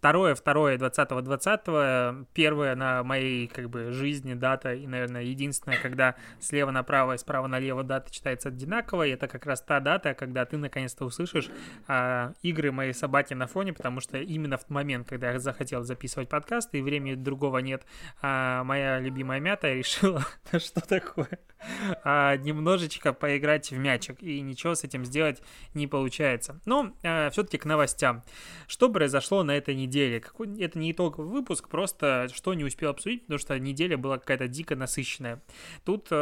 Второе, второе, 20 20 первое на моей как бы жизни дата и, наверное, единственное, когда слева направо и справа налево дата читается одинаково, и это как раз та дата, когда ты наконец-то услышишь а, игры моей собаки на фоне, потому что именно в момент, когда я захотел записывать подкаст, и времени другого нет, а, моя любимая мята решила, что такое, а, немножечко поиграть в мячик, и ничего с этим сделать не получается. Но а, все-таки к новостям. Что произошло на этой неделе? Неделе. Какой, это не итоговый выпуск, просто что не успел обсудить, потому что неделя была какая-то дико насыщенная. Тут э,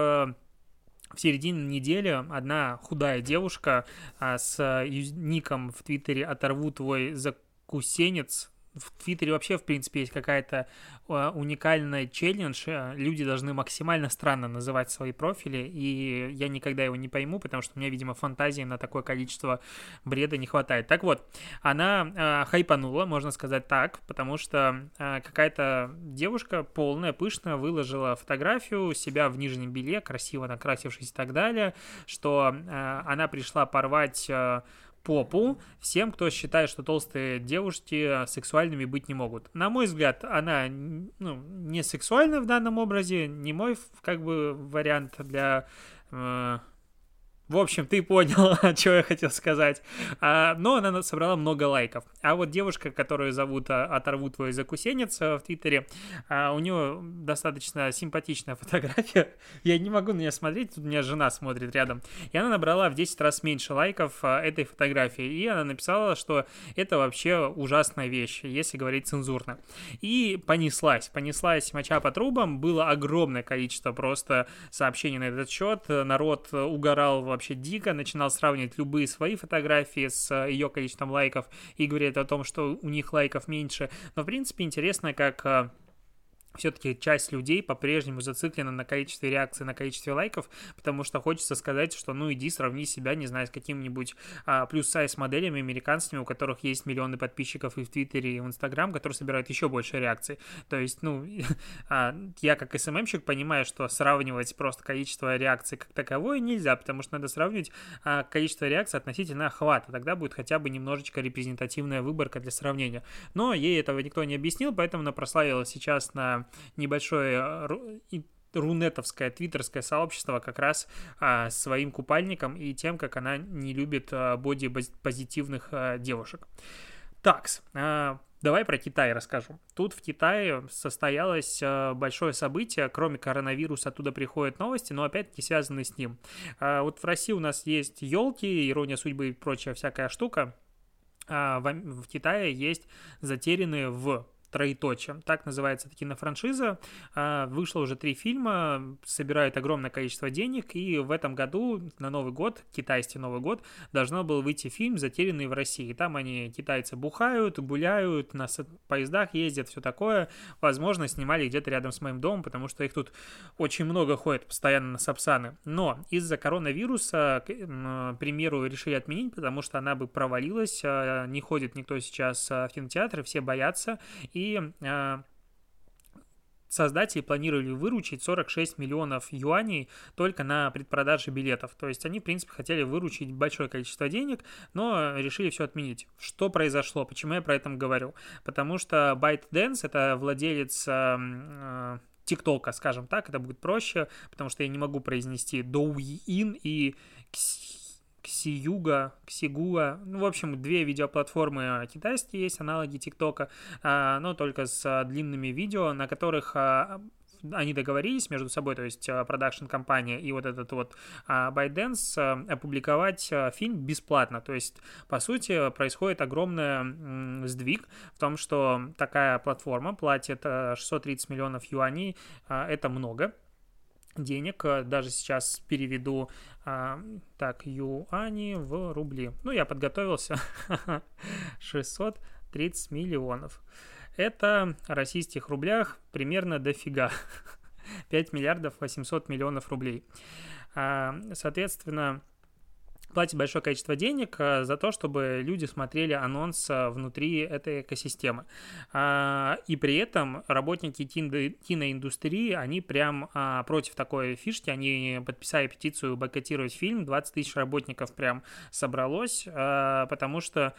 в середине недели одна худая девушка а, с ником в Твиттере «Оторву твой закусенец», в Твиттере вообще, в принципе, есть какая-то э, уникальная челлендж. Э, люди должны максимально странно называть свои профили, и я никогда его не пойму, потому что у меня, видимо, фантазии на такое количество бреда не хватает. Так вот, она э, хайпанула, можно сказать так, потому что э, какая-то девушка полная, пышная, выложила фотографию себя в нижнем белье, красиво накрасившись и так далее, что э, она пришла порвать... Э, попу всем, кто считает, что толстые девушки сексуальными быть не могут. На мой взгляд, она ну, не сексуальна в данном образе, не мой как бы вариант для э, в общем, ты понял, что я хотел сказать. А, но она собрала много лайков. А вот девушка, которую зовут а, «Оторву твой закусенец» в Твиттере, а, у нее достаточно симпатичная фотография. Я не могу на нее смотреть, тут у меня жена смотрит рядом. И она набрала в 10 раз меньше лайков этой фотографии. И она написала, что это вообще ужасная вещь, если говорить цензурно. И понеслась. Понеслась моча по трубам. Было огромное количество просто сообщений на этот счет. Народ угорал вообще дико, начинал сравнивать любые свои фотографии с э, ее количеством лайков и говорит о том, что у них лайков меньше. Но, в принципе, интересно, как э, все-таки часть людей по-прежнему зациклена на количестве реакций, на количестве лайков, потому что хочется сказать, что ну иди сравни себя, не знаю, с каким-нибудь а, плюс-сайз моделями американскими, у которых есть миллионы подписчиков и в Твиттере, и в Инстаграм, которые собирают еще больше реакций. То есть, ну, а, я как СММщик понимаю, что сравнивать просто количество реакций как таковое нельзя, потому что надо сравнивать а, количество реакций относительно охвата, тогда будет хотя бы немножечко репрезентативная выборка для сравнения. Но ей этого никто не объяснил, поэтому она прославилась сейчас на небольшое э, рунетовское твиттерское сообщество как раз а, своим купальником и тем, как она не любит а, боди-позитивных а, девушек. Такс, а, давай про Китай расскажу. Тут в Китае состоялось большое событие, кроме коронавируса оттуда приходят новости, но опять-таки связаны с ним. Вот в России у нас есть елки, ирония судьбы и прочая всякая штука. В Китае есть затерянные в троеточие. Так называется кинофраншиза. А, вышло уже три фильма, собирает огромное количество денег, и в этом году, на Новый год, китайский Новый год, должно был выйти фильм «Затерянный в России». Там они, китайцы, бухают, гуляют, на поездах ездят, все такое. Возможно, снимали где-то рядом с моим домом, потому что их тут очень много ходит постоянно на Сапсаны. Но из-за коронавируса премьеру решили отменить, потому что она бы провалилась, а, не ходит никто сейчас а, в кинотеатры, все боятся, и э, создатели планировали выручить 46 миллионов юаней только на предпродаже билетов. То есть они, в принципе, хотели выручить большое количество денег, но решили все отменить. Что произошло? Почему я про это говорю? Потому что ByteDance — это владелец э, ТикТока, скажем так, это будет проще, потому что я не могу произнести Douyin и Ксиюга, Ксигуа, ну, в общем, две видеоплатформы китайские есть, аналоги ТикТока, а, но только с длинными видео, на которых а, они договорились между собой, то есть продакшн-компания и вот этот вот ByteDance, опубликовать фильм бесплатно. То есть, по сути, происходит огромный сдвиг в том, что такая платформа платит 630 миллионов юаней, это много, денег. Даже сейчас переведу а, так юани в рубли. Ну, я подготовился. 630 миллионов. Это в российских рублях примерно дофига. 5 миллиардов 800 миллионов рублей. А, соответственно, платит большое количество денег а, за то, чтобы люди смотрели анонс а, внутри этой экосистемы. А, и при этом работники киноиндустрии, они прям против такой фишки, они подписали петицию бойкотировать фильм, 20 тысяч работников прям собралось, потому что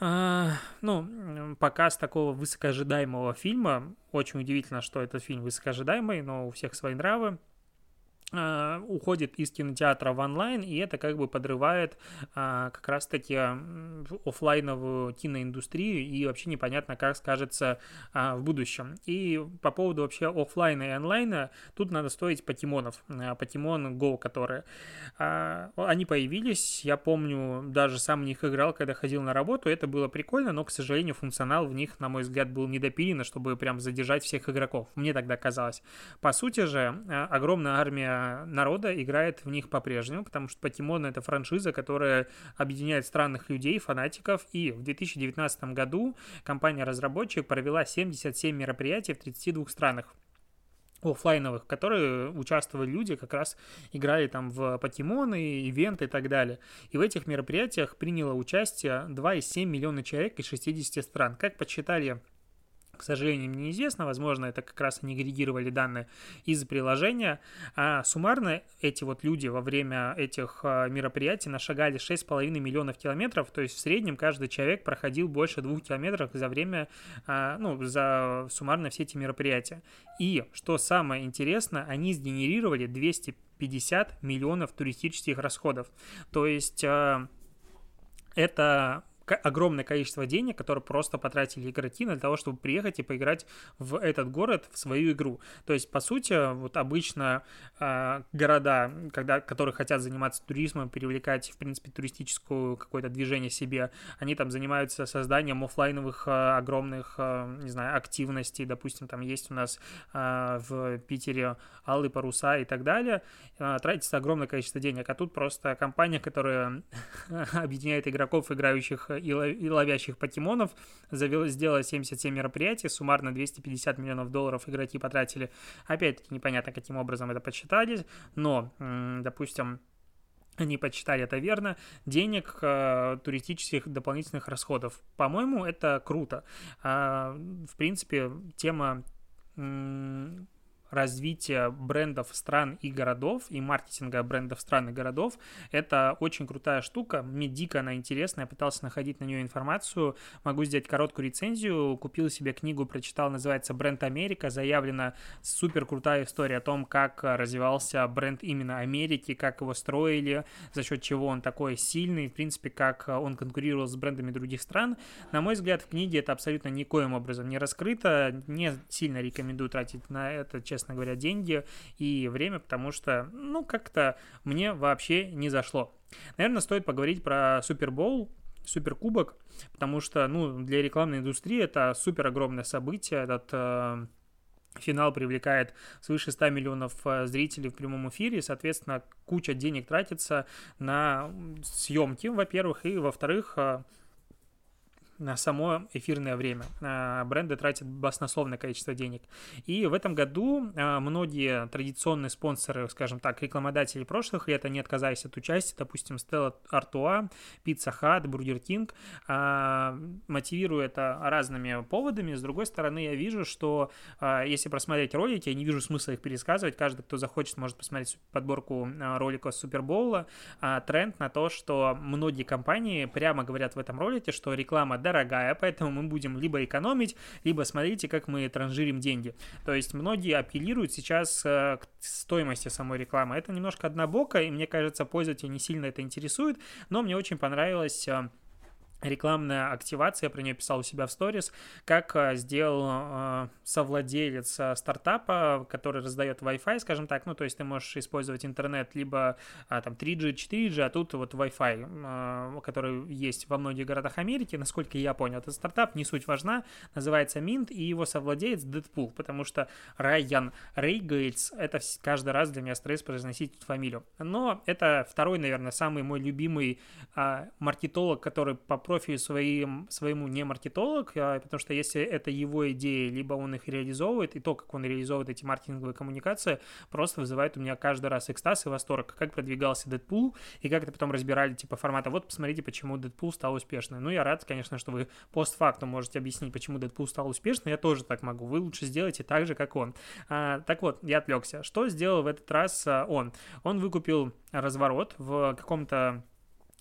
ну, показ такого высокоожидаемого фильма, очень удивительно, что этот фильм высокоожидаемый, но у всех свои нравы, а, уходит из кинотеатра в онлайн, и это как бы подрывает а, как раз-таки офлайновую киноиндустрию, и вообще непонятно, как скажется а, в будущем. И по поводу вообще офлайна и онлайна, тут надо стоить покемонов, покемон Go, которые они появились, я помню, даже сам в них играл, когда ходил на работу, это было прикольно, но, к сожалению, функционал в них, на мой взгляд, был недопилен, чтобы прям задержать всех игроков, мне тогда казалось. По сути же, огромная армия народа играет в них по-прежнему, потому что покемоны это франшиза, которая объединяет странных людей, фанатиков, и в 2019 году компания-разработчик провела 77 мероприятий в 32 странах офлайновых, в которые участвовали люди, как раз играли там в покемоны, ивенты и так далее. И в этих мероприятиях приняло участие 2,7 миллиона человек из 60 стран. Как подсчитали к сожалению, мне неизвестно. Возможно, это как раз они агрегировали данные из приложения. А суммарно эти вот люди во время этих а, мероприятий нашагали 6,5 миллионов километров. То есть в среднем каждый человек проходил больше двух километров за время, а, ну, за суммарно все эти мероприятия. И, что самое интересное, они сгенерировали 250 миллионов туристических расходов. То есть а, это огромное количество денег, которые просто потратили игроки для того, чтобы приехать и поиграть в этот город, в свою игру. То есть, по сути, вот обычно э, города, когда, которые хотят заниматься туризмом, привлекать, в принципе, туристическую какое-то движение себе, они там занимаются созданием офлайновых э, огромных, э, не знаю, активностей. Допустим, там есть у нас э, в Питере Алые паруса и так далее. Э, тратится огромное количество денег. А тут просто компания, которая объединяет игроков, играющих и ловящих покемонов, завел, сделала 77 мероприятий, суммарно 250 миллионов долларов игроки потратили. Опять-таки непонятно, каким образом это подсчитали, но, допустим, они подсчитали это верно, денег, э, туристических дополнительных расходов. По-моему, это круто. Э, в принципе, тема развития брендов стран и городов и маркетинга брендов стран и городов. Это очень крутая штука. Мне дико она интересная. Я пытался находить на нее информацию. Могу сделать короткую рецензию. Купил себе книгу, прочитал, называется «Бренд Америка». Заявлена супер крутая история о том, как развивался бренд именно Америки, как его строили, за счет чего он такой сильный, в принципе, как он конкурировал с брендами других стран. На мой взгляд, в книге это абсолютно никоим образом не раскрыто. Не сильно рекомендую тратить на это, честно честно говоря, деньги и время, потому что, ну, как-то мне вообще не зашло. Наверное, стоит поговорить про Супербоул, Суперкубок, потому что, ну, для рекламной индустрии это супер огромное событие, этот э, Финал привлекает свыше 100 миллионов э, зрителей в прямом эфире, соответственно, куча денег тратится на съемки, во-первых, и, во-вторых, э, на само эфирное время. А, бренды тратят баснословное количество денег. И в этом году а, многие традиционные спонсоры, скажем так, рекламодатели прошлых лет, они отказались от участия, допустим, Stella Artois, Pizza Hut, Burger King, а, мотивируя это разными поводами. С другой стороны, я вижу, что если просмотреть ролики, я не вижу смысла их пересказывать. Каждый, кто захочет, может посмотреть подборку роликов Супербоула. Тренд на то, что многие компании прямо говорят в этом ролике, что реклама да, дорогая, поэтому мы будем либо экономить, либо смотрите, как мы транжирим деньги. То есть многие апеллируют сейчас э, к стоимости самой рекламы. Это немножко однобоко, и мне кажется, пользователя не сильно это интересует, но мне очень понравилось э, рекламная активация, я про нее писал у себя в сторис, как э, сделал э, совладелец э, стартапа, который раздает Wi-Fi, скажем так, ну, то есть ты можешь использовать интернет либо а, там 3G, 4G, а тут вот Wi-Fi, который есть во многих городах Америки, насколько я понял, этот стартап, не суть важна, называется Mint, и его совладелец Дэдпул, потому что Райан Рейгейтс, это каждый раз для меня стресс произносить фамилию. Но это второй, наверное, самый мой любимый а, маркетолог, который попробовал профилю своим, своему не маркетолог, а, потому что если это его идеи, либо он их реализовывает, и то, как он реализовывает эти маркетинговые коммуникации, просто вызывает у меня каждый раз экстаз и восторг, как продвигался Дэдпул, и как это потом разбирали, типа, формата, вот, посмотрите, почему Дэдпул стал успешным. Ну, я рад, конечно, что вы постфактум можете объяснить, почему Дэдпул стал успешным, я тоже так могу, вы лучше сделайте так же, как он. А, так вот, я отвлекся. Что сделал в этот раз а, он? Он выкупил разворот в каком-то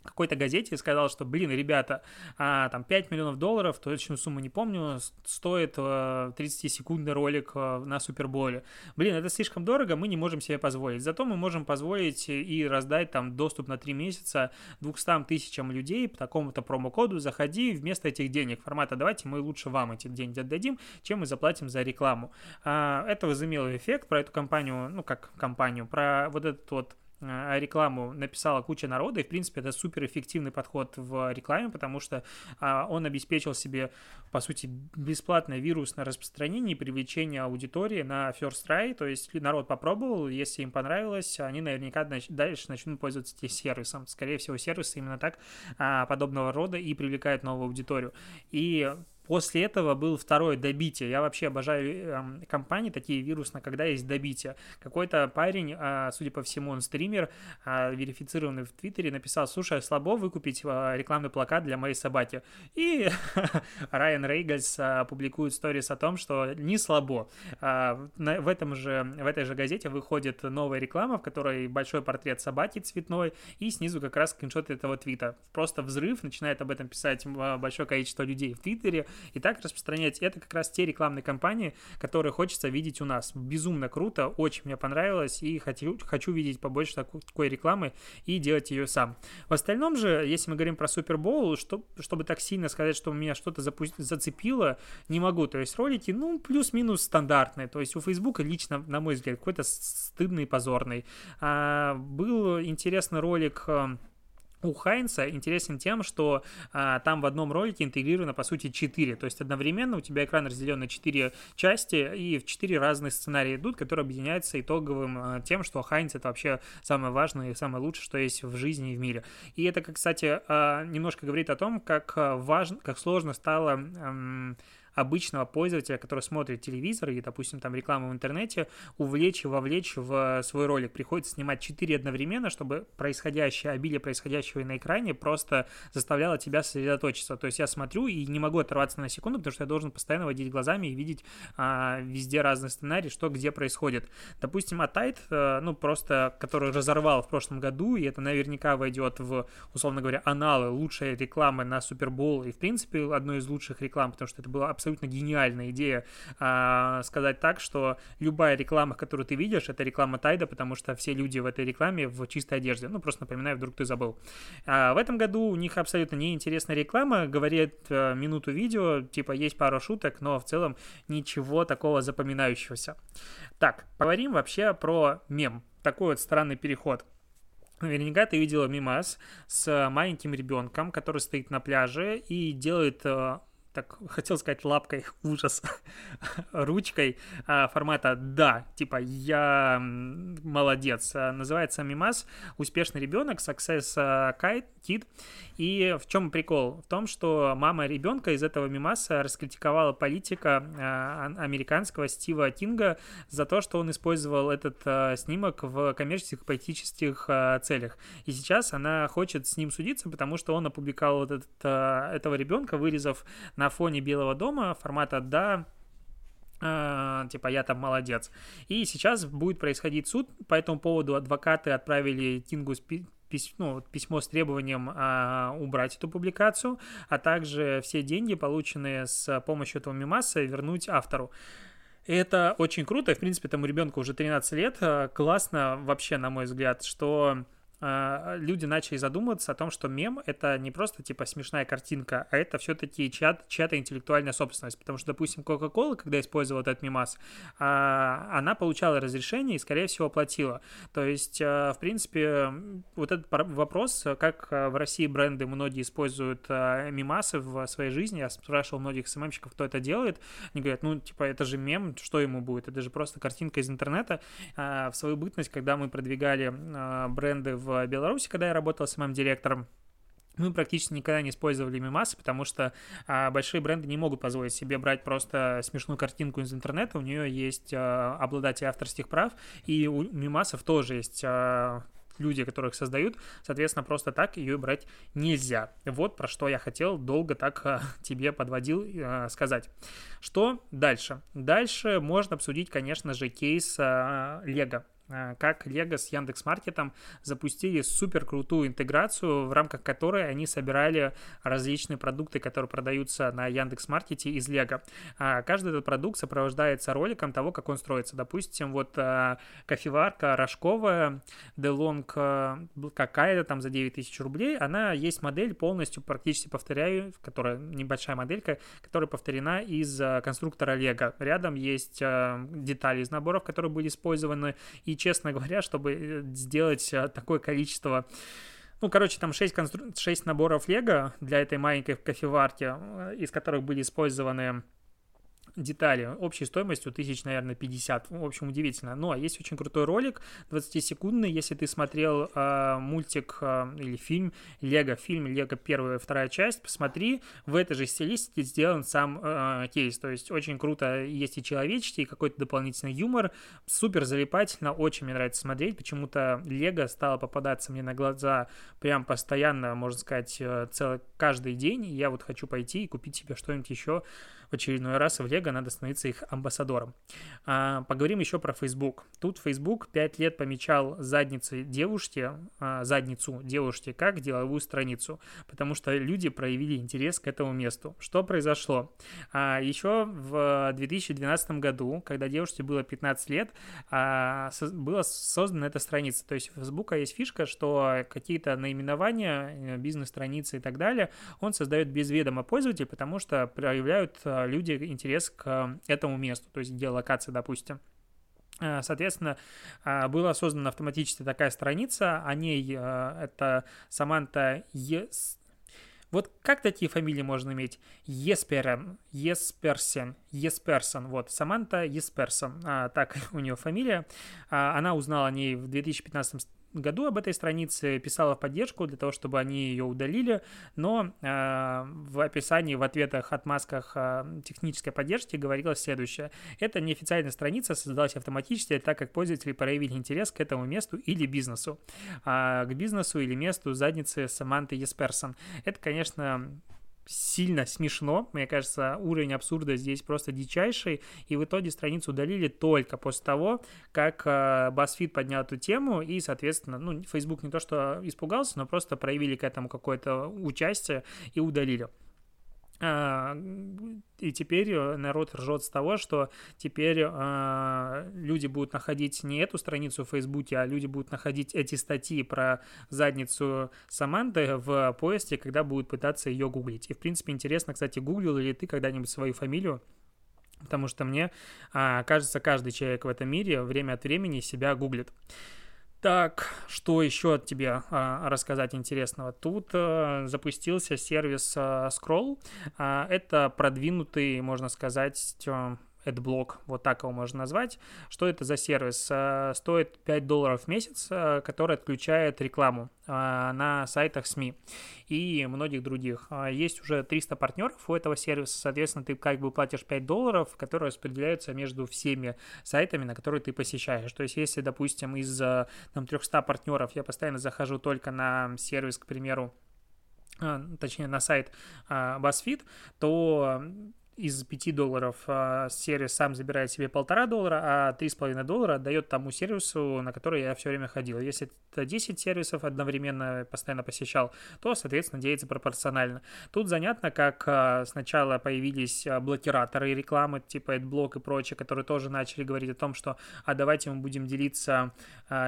какой-то газете и сказал, что, блин, ребята, а, там 5 миллионов долларов, точную сумму не помню, стоит а, 30-секундный ролик а, на Суперболе. Блин, это слишком дорого, мы не можем себе позволить. Зато мы можем позволить и раздать там доступ на 3 месяца 200 тысячам людей по такому-то промокоду. Заходи вместо этих денег. Формата давайте мы лучше вам эти деньги отдадим, чем мы заплатим за рекламу. А, это возымело эффект про эту компанию, ну как компанию, про вот этот вот Э, рекламу написала куча народа, и, в принципе, это супер эффективный подход в рекламе, потому что а, он обеспечил себе, по сути, бесплатное вирусное распространение и привлечение аудитории на first try, то есть народ попробовал, если им понравилось, они наверняка дальше начнут пользоваться этим сервисом. Скорее всего, сервисы именно так а, подобного рода и привлекают новую аудиторию. И После этого был второе добитие. Я вообще обожаю э, компании такие вирусные, когда есть добитие. Какой-то парень, э, судя по всему, он стример, э, верифицированный в Твиттере, написал, слушай, слабо выкупить э, рекламный плакат для моей собаки. И Райан Рейгальс публикует сторис о том, что не слабо. В, этом же, в этой же газете выходит новая реклама, в которой большой портрет собаки цветной, и снизу как раз скриншот этого твита. Просто взрыв, начинает об этом писать большое количество людей в Твиттере, и так распространять. Это как раз те рекламные кампании, которые хочется видеть у нас. Безумно круто, очень мне понравилось, и хочу, хочу видеть побольше такой, рекламы и делать ее сам. В остальном же, если мы говорим про Супербоул, что, чтобы так сильно сказать, что у меня что-то запу- зацепило, не могу. То есть ролики, ну, плюс-минус стандартные. То есть у Фейсбука лично, на мой взгляд, какой-то стыдный, позорный. А, был интересный ролик у Хайнса интересен тем, что а, там в одном ролике интегрировано, по сути, 4. То есть одновременно у тебя экран разделен на 4 части, и в 4 разные сценарии идут, которые объединяются итоговым а, тем, что Хайнс — это вообще самое важное и самое лучшее, что есть в жизни и в мире. И это, кстати, а, немножко говорит о том, как а, важно, как сложно стало... А, обычного пользователя, который смотрит телевизор и, допустим, там рекламу в интернете, увлечь и вовлечь в свой ролик. Приходится снимать 4 одновременно, чтобы происходящее, обилие происходящего на экране просто заставляло тебя сосредоточиться. То есть я смотрю и не могу оторваться на секунду, потому что я должен постоянно водить глазами и видеть а, везде разные сценарии, что где происходит. Допустим, Атайт, а, ну, просто, который разорвал в прошлом году, и это наверняка войдет в, условно говоря, аналы лучшей рекламы на Супербол и, в принципе, одной из лучших реклам, потому что это было абсолютно гениальная идея а, сказать так, что любая реклама, которую ты видишь, это реклама Тайда, потому что все люди в этой рекламе в чистой одежде. Ну, просто напоминаю, вдруг ты забыл. А, в этом году у них абсолютно неинтересная реклама, говорит а, минуту видео, типа есть пару шуток, но в целом ничего такого запоминающегося. Так, поговорим вообще про мем. Такой вот странный переход. Наверняка ты видела мимас с маленьким ребенком, который стоит на пляже и делает а, так хотел сказать лапкой, ужас, ручкой а, формата «да», типа «я молодец». А, называется мимас «Успешный ребенок», «Success а, Kid». И в чем прикол? В том, что мама ребенка из этого мимаса раскритиковала политика американского Стива Кинга за то, что он использовал этот снимок в коммерческих политических целях. И сейчас она хочет с ним судиться, потому что он опубликовал вот этот, этого ребенка, вырезав на фоне Белого дома формата «да», Uh, типа я там молодец. И сейчас будет происходить суд. По этому поводу адвокаты отправили Кингу пись, ну, письмо с требованием а, убрать эту публикацию, а также все деньги, полученные с помощью этого мемаса, вернуть автору. Это очень круто, в принципе, тому ребенку уже 13 лет. Классно вообще, на мой взгляд, что а, люди начали задумываться о том, что мем — это не просто, типа, смешная картинка, а это все-таки чья- чья-то интеллектуальная собственность. Потому что, допустим, Coca-Cola, когда использовала этот мемас, а, она получала разрешение и, скорее всего, платила. То есть, а, в принципе, вот этот вопрос, как в России бренды многие используют мемасы в своей жизни, я спрашивал многих СММщиков, кто это делает, они говорят, ну, типа, это же мем, что ему будет? Это же просто картинка из интернета. В свою бытность, когда мы продвигали бренды в Беларуси, когда я работал самым директором, мы практически никогда не использовали мимасы, потому что а, большие бренды не могут позволить себе брать просто смешную картинку из интернета. У нее есть а, обладатель авторских прав, и у мимасов тоже есть а, люди, которых создают, соответственно, просто так ее брать нельзя. Вот про что я хотел долго так а, тебе подводил а, сказать. Что дальше? Дальше можно обсудить, конечно же, кейс а, Лего. А, как Lego с Яндекс.Маркетом запустили супер крутую интеграцию, в рамках которой они собирали различные продукты, которые продаются на Яндекс.Маркете из Lego. А, каждый этот продукт сопровождается роликом того, как он строится. Допустим, вот а, кофеварка рожковая, DeLong какая-то там за 9 тысяч рублей, она есть модель полностью практически повторяю, которая небольшая моделька, которая повторена из конструктора Lego. Рядом есть детали из наборов, которые были использованы, и честно говоря, чтобы э, сделать э, такое количество ну, короче, там 6, констру... 6 наборов Лего для этой маленькой кофеварки, э, из которых были использованы детали общей стоимостью тысяч, наверное, 50. В общем, удивительно. Но есть очень крутой ролик, 20-секундный, если ты смотрел э, мультик э, или фильм Лего, фильм Лего первая вторая часть, посмотри, в этой же стилистике сделан сам э, кейс. То есть очень круто, есть и человеческий, и какой-то дополнительный юмор. Супер залипательно, очень мне нравится смотреть. Почему-то Лего стало попадаться мне на глаза прям постоянно, можно сказать, э, целый, каждый день. И я вот хочу пойти и купить себе что-нибудь еще в очередной раз в Лего надо становиться их амбассадором. А, поговорим еще про Facebook. Тут Facebook 5 лет помечал задницы девушки, а, задницу девушки как деловую страницу, потому что люди проявили интерес к этому месту. Что произошло? А, еще в 2012 году, когда девушке было 15 лет, а, со, была создана эта страница. То есть у Facebook есть фишка, что какие-то наименования, э, бизнес-страницы и так далее, он создает без ведома пользователя, потому что проявляют а, люди интерес к этому месту, то есть где локация, допустим. Э, соответственно, э, была создана автоматически такая страница, о ней э, это Саманта Ес... Вот как такие фамилии можно иметь? Есперен, Есперсен, Есперсон, вот, Саманта Есперсон, а, так у нее фамилия. А, она узнала о ней в 2015 году об этой странице писала в поддержку для того, чтобы они ее удалили, но э, в описании, в ответах, отмазках э, технической поддержки говорилось следующее. Это неофициальная страница создалась автоматически, так как пользователи проявили интерес к этому месту или бизнесу. А к бизнесу или месту задницы Саманты Есперсон. Это, конечно, сильно смешно. Мне кажется, уровень абсурда здесь просто дичайший. И в итоге страницу удалили только после того, как э, BuzzFeed поднял эту тему. И, соответственно, ну, Facebook не то что испугался, но просто проявили к этому какое-то участие и удалили. А, и теперь э, народ ржет с того, что теперь э, люди будут находить не эту страницу в Фейсбуке, а люди будут находить эти статьи про задницу Саманты в поиске, когда будут пытаться ее гуглить. И, в принципе, интересно, кстати, гуглил ли ты когда-нибудь свою фамилию? Потому что мне э, кажется, каждый человек в этом мире время от времени себя гуглит. Так, что еще от тебя а, рассказать интересного? Тут а, запустился сервис а, Scroll. А, это продвинутый, можно сказать, AdBlock, вот так его можно назвать. Что это за сервис? Э, стоит 5 долларов в месяц, э, который отключает рекламу э, на сайтах СМИ и многих других. Есть уже 300 партнеров у этого сервиса, соответственно, ты как бы платишь 5 долларов, которые распределяются между всеми сайтами, на которые ты посещаешь. То есть, если, допустим, из там, 300 партнеров я постоянно захожу только на сервис, к примеру, точнее на сайт BuzzFeed, то из 5 долларов а, сервис сам забирает себе полтора доллара, а 3,5 доллара отдает тому сервису, на который я все время ходил. Если это 10 сервисов одновременно постоянно посещал, то, соответственно, делится пропорционально. Тут занятно, как а, сначала появились а, блокираторы рекламы, типа AdBlock и прочее, которые тоже начали говорить о том, что а давайте мы будем делиться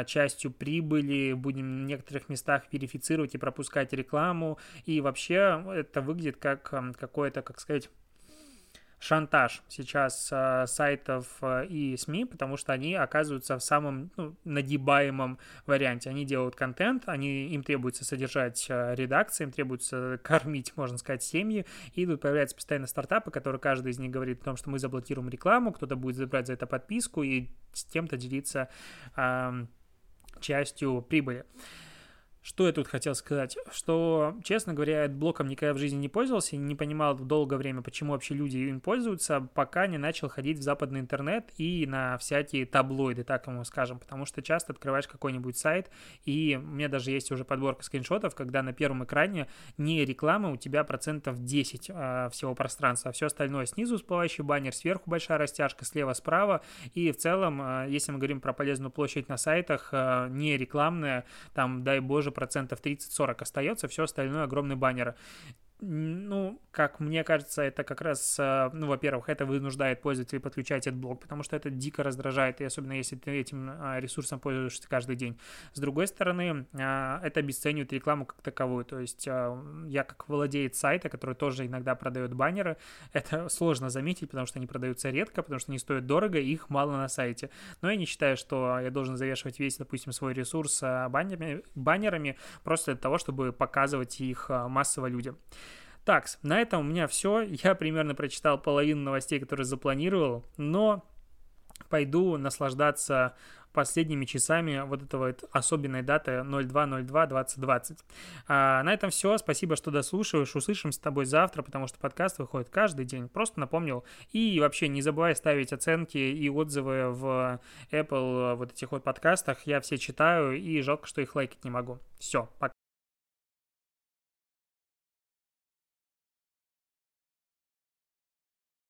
частью прибыли, будем в некоторых местах верифицировать и пропускать рекламу, и вообще это выглядит как какое-то, как сказать, шантаж сейчас э, сайтов э, и СМИ, потому что они оказываются в самом ну, нагибаемом варианте. Они делают контент, они, им требуется содержать э, редакции, им требуется кормить, можно сказать, семьи, и тут появляются постоянно стартапы, которые каждый из них говорит о том, что мы заблокируем рекламу, кто-то будет забрать за это подписку и с кем-то делиться э, частью прибыли. Что я тут хотел сказать? Что, честно говоря, блоком никогда в жизни не пользовался и не понимал долгое время, почему вообще люди им пользуются, пока не начал ходить в западный интернет и на всякие таблоиды, так ему скажем, потому что часто открываешь какой-нибудь сайт, и у меня даже есть уже подборка скриншотов, когда на первом экране не реклама, у тебя процентов 10 э, всего пространства, а все остальное снизу всплывающий баннер, сверху большая растяжка, слева, справа, и в целом, э, если мы говорим про полезную площадь на сайтах, э, не рекламная, там, дай боже, процентов 30-40 остается, все остальное огромный баннер ну, как мне кажется, это как раз, э, ну, во-первых, это вынуждает пользователей подключать этот блок, потому что это дико раздражает, и особенно если ты этим а, ресурсом пользуешься каждый день. С другой стороны, а, это обесценивает рекламу как таковую, то есть а, я как владеет сайта, который тоже иногда продает баннеры, это сложно заметить, потому что они продаются редко, потому что они стоят дорого, и их мало на сайте. Но я не считаю, что я должен завешивать весь, допустим, свой ресурс баннерами, баннерами просто для того, чтобы показывать их массово людям. Так, на этом у меня все. Я примерно прочитал половину новостей, которые запланировал, но пойду наслаждаться последними часами вот этого особенной даты 02.02.2020. А, на этом все. Спасибо, что дослушиваешь. Услышимся с тобой завтра, потому что подкаст выходит каждый день. Просто напомнил. И вообще не забывай ставить оценки и отзывы в Apple вот этих вот подкастах. Я все читаю, и жалко, что их лайкать не могу. Все, пока.